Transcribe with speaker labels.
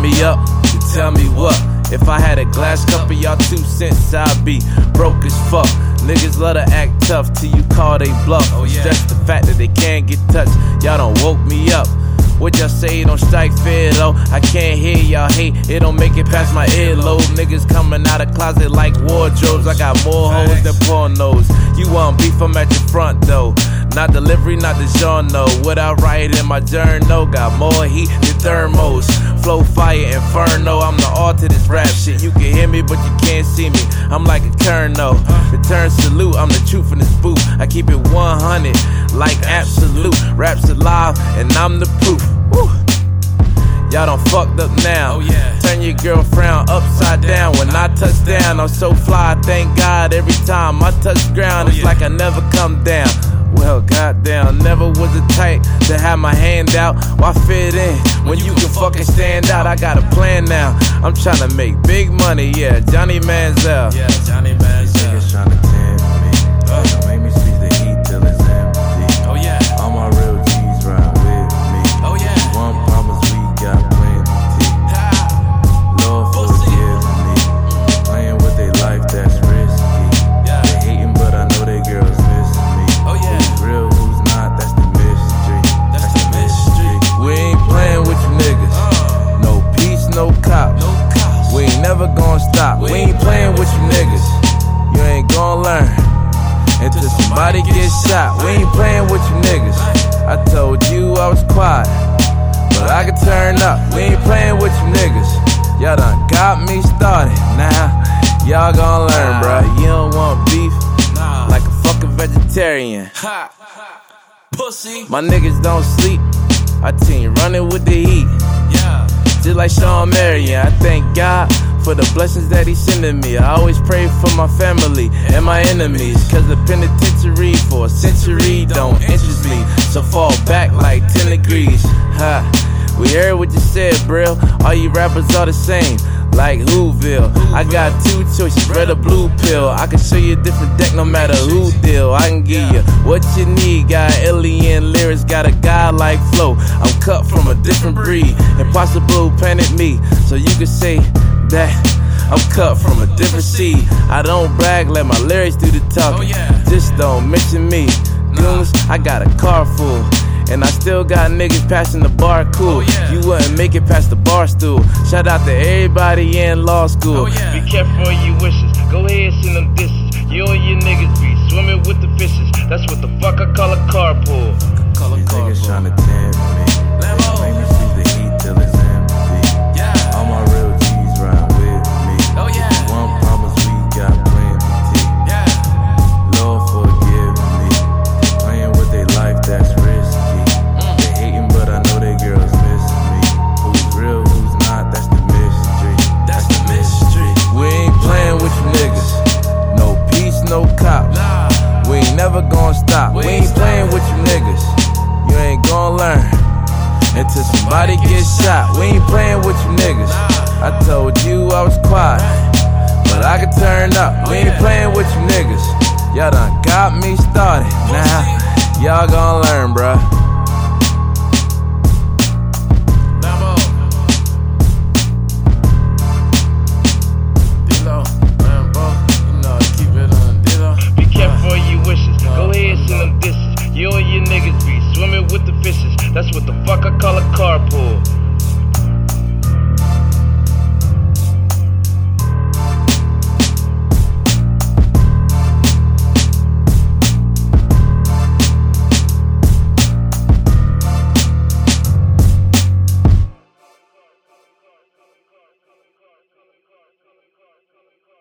Speaker 1: me up, you tell me what. If I had a glass cup of y'all two cents, I'd be broke as fuck. Niggas love to act tough till you call they bluff.
Speaker 2: Oh, yeah.
Speaker 1: It's just the fact that they can't get touched. Y'all don't woke me up. What y'all say don't strike fair though. I can't hear y'all hate, it don't make it past my earlobe. Niggas coming out of closet like wardrobes. I got more hoes than pornos. You want beef, I'm at your front. Not delivery, not the genre. What I write in my journal got more heat than thermos. Flow fire, inferno. I'm the art to this rap shit. You can hear me, but you can't see me. I'm like a kernel. Return salute, I'm the truth in this booth. I keep it 100, like absolute. Raps alive, and I'm the proof. Woo. Y'all done fucked up now.
Speaker 2: Oh, yeah.
Speaker 1: Turn your girl frown upside down. When I touch down, I'm so fly. Thank God every time I touch ground,
Speaker 2: Oh,
Speaker 1: it's
Speaker 2: yeah.
Speaker 1: like I never come down. Well, goddamn, never was it tight to have my hand out. Why fit in when you can fucking stand out? I got a plan now. I'm trying to make big money, yeah. Johnny Manziel.
Speaker 2: Yeah, Johnny Manziel.
Speaker 1: Ain't never gonna stop. We ain't playing with you niggas. You ain't gonna learn until somebody gets shot. We ain't playing with you niggas. I told you I was quiet, but I can turn up. We ain't playing with you niggas. Y'all done got me started. Now y'all gonna learn, bruh. You don't want beef like a fucking vegetarian.
Speaker 2: ha. Pussy.
Speaker 1: My niggas don't sleep. I team running with the heat.
Speaker 2: Yeah.
Speaker 1: Just like Shawn Marion, I thank God for the blessings that He's sending me. I always pray for my family and my enemies. Cause the penitentiary for a century don't interest me. So fall back like 10 degrees. Ha. We heard what you said, bro. All you rappers are the same. Like Whoville. I got two choices, red or blue pill. I can show you a different deck no matter who deal. I can give you what you need. Got alien lyrics, got a godlike flow. I'm cut from a different breed. Impossible planet me. So you can say that I'm cut from a different seed. I don't brag, let my lyrics do the talking.
Speaker 2: Oh, yeah.
Speaker 1: Just don't mention me. Goons, I got a car full. And I still got niggas passing the bar cool.
Speaker 2: Oh, yeah.
Speaker 1: You wouldn't make it past the bar stool. Shout out to everybody in law school.
Speaker 2: Oh, yeah.
Speaker 1: Be careful of your wishes. Go ahead, send them disses. You and your niggas be swimming with the fishes. That's what the fuck I call a carpool.
Speaker 2: Color
Speaker 3: These niggas
Speaker 2: car.
Speaker 3: tryna tempt me.
Speaker 1: Until somebody gets shot. We ain't playing with you niggas. I told you I was quiet, but I can turn up. We ain't playing with you niggas. Y'all done got me started. Now y'all gonna learn, bruh. That's what the fuck I call a carpool.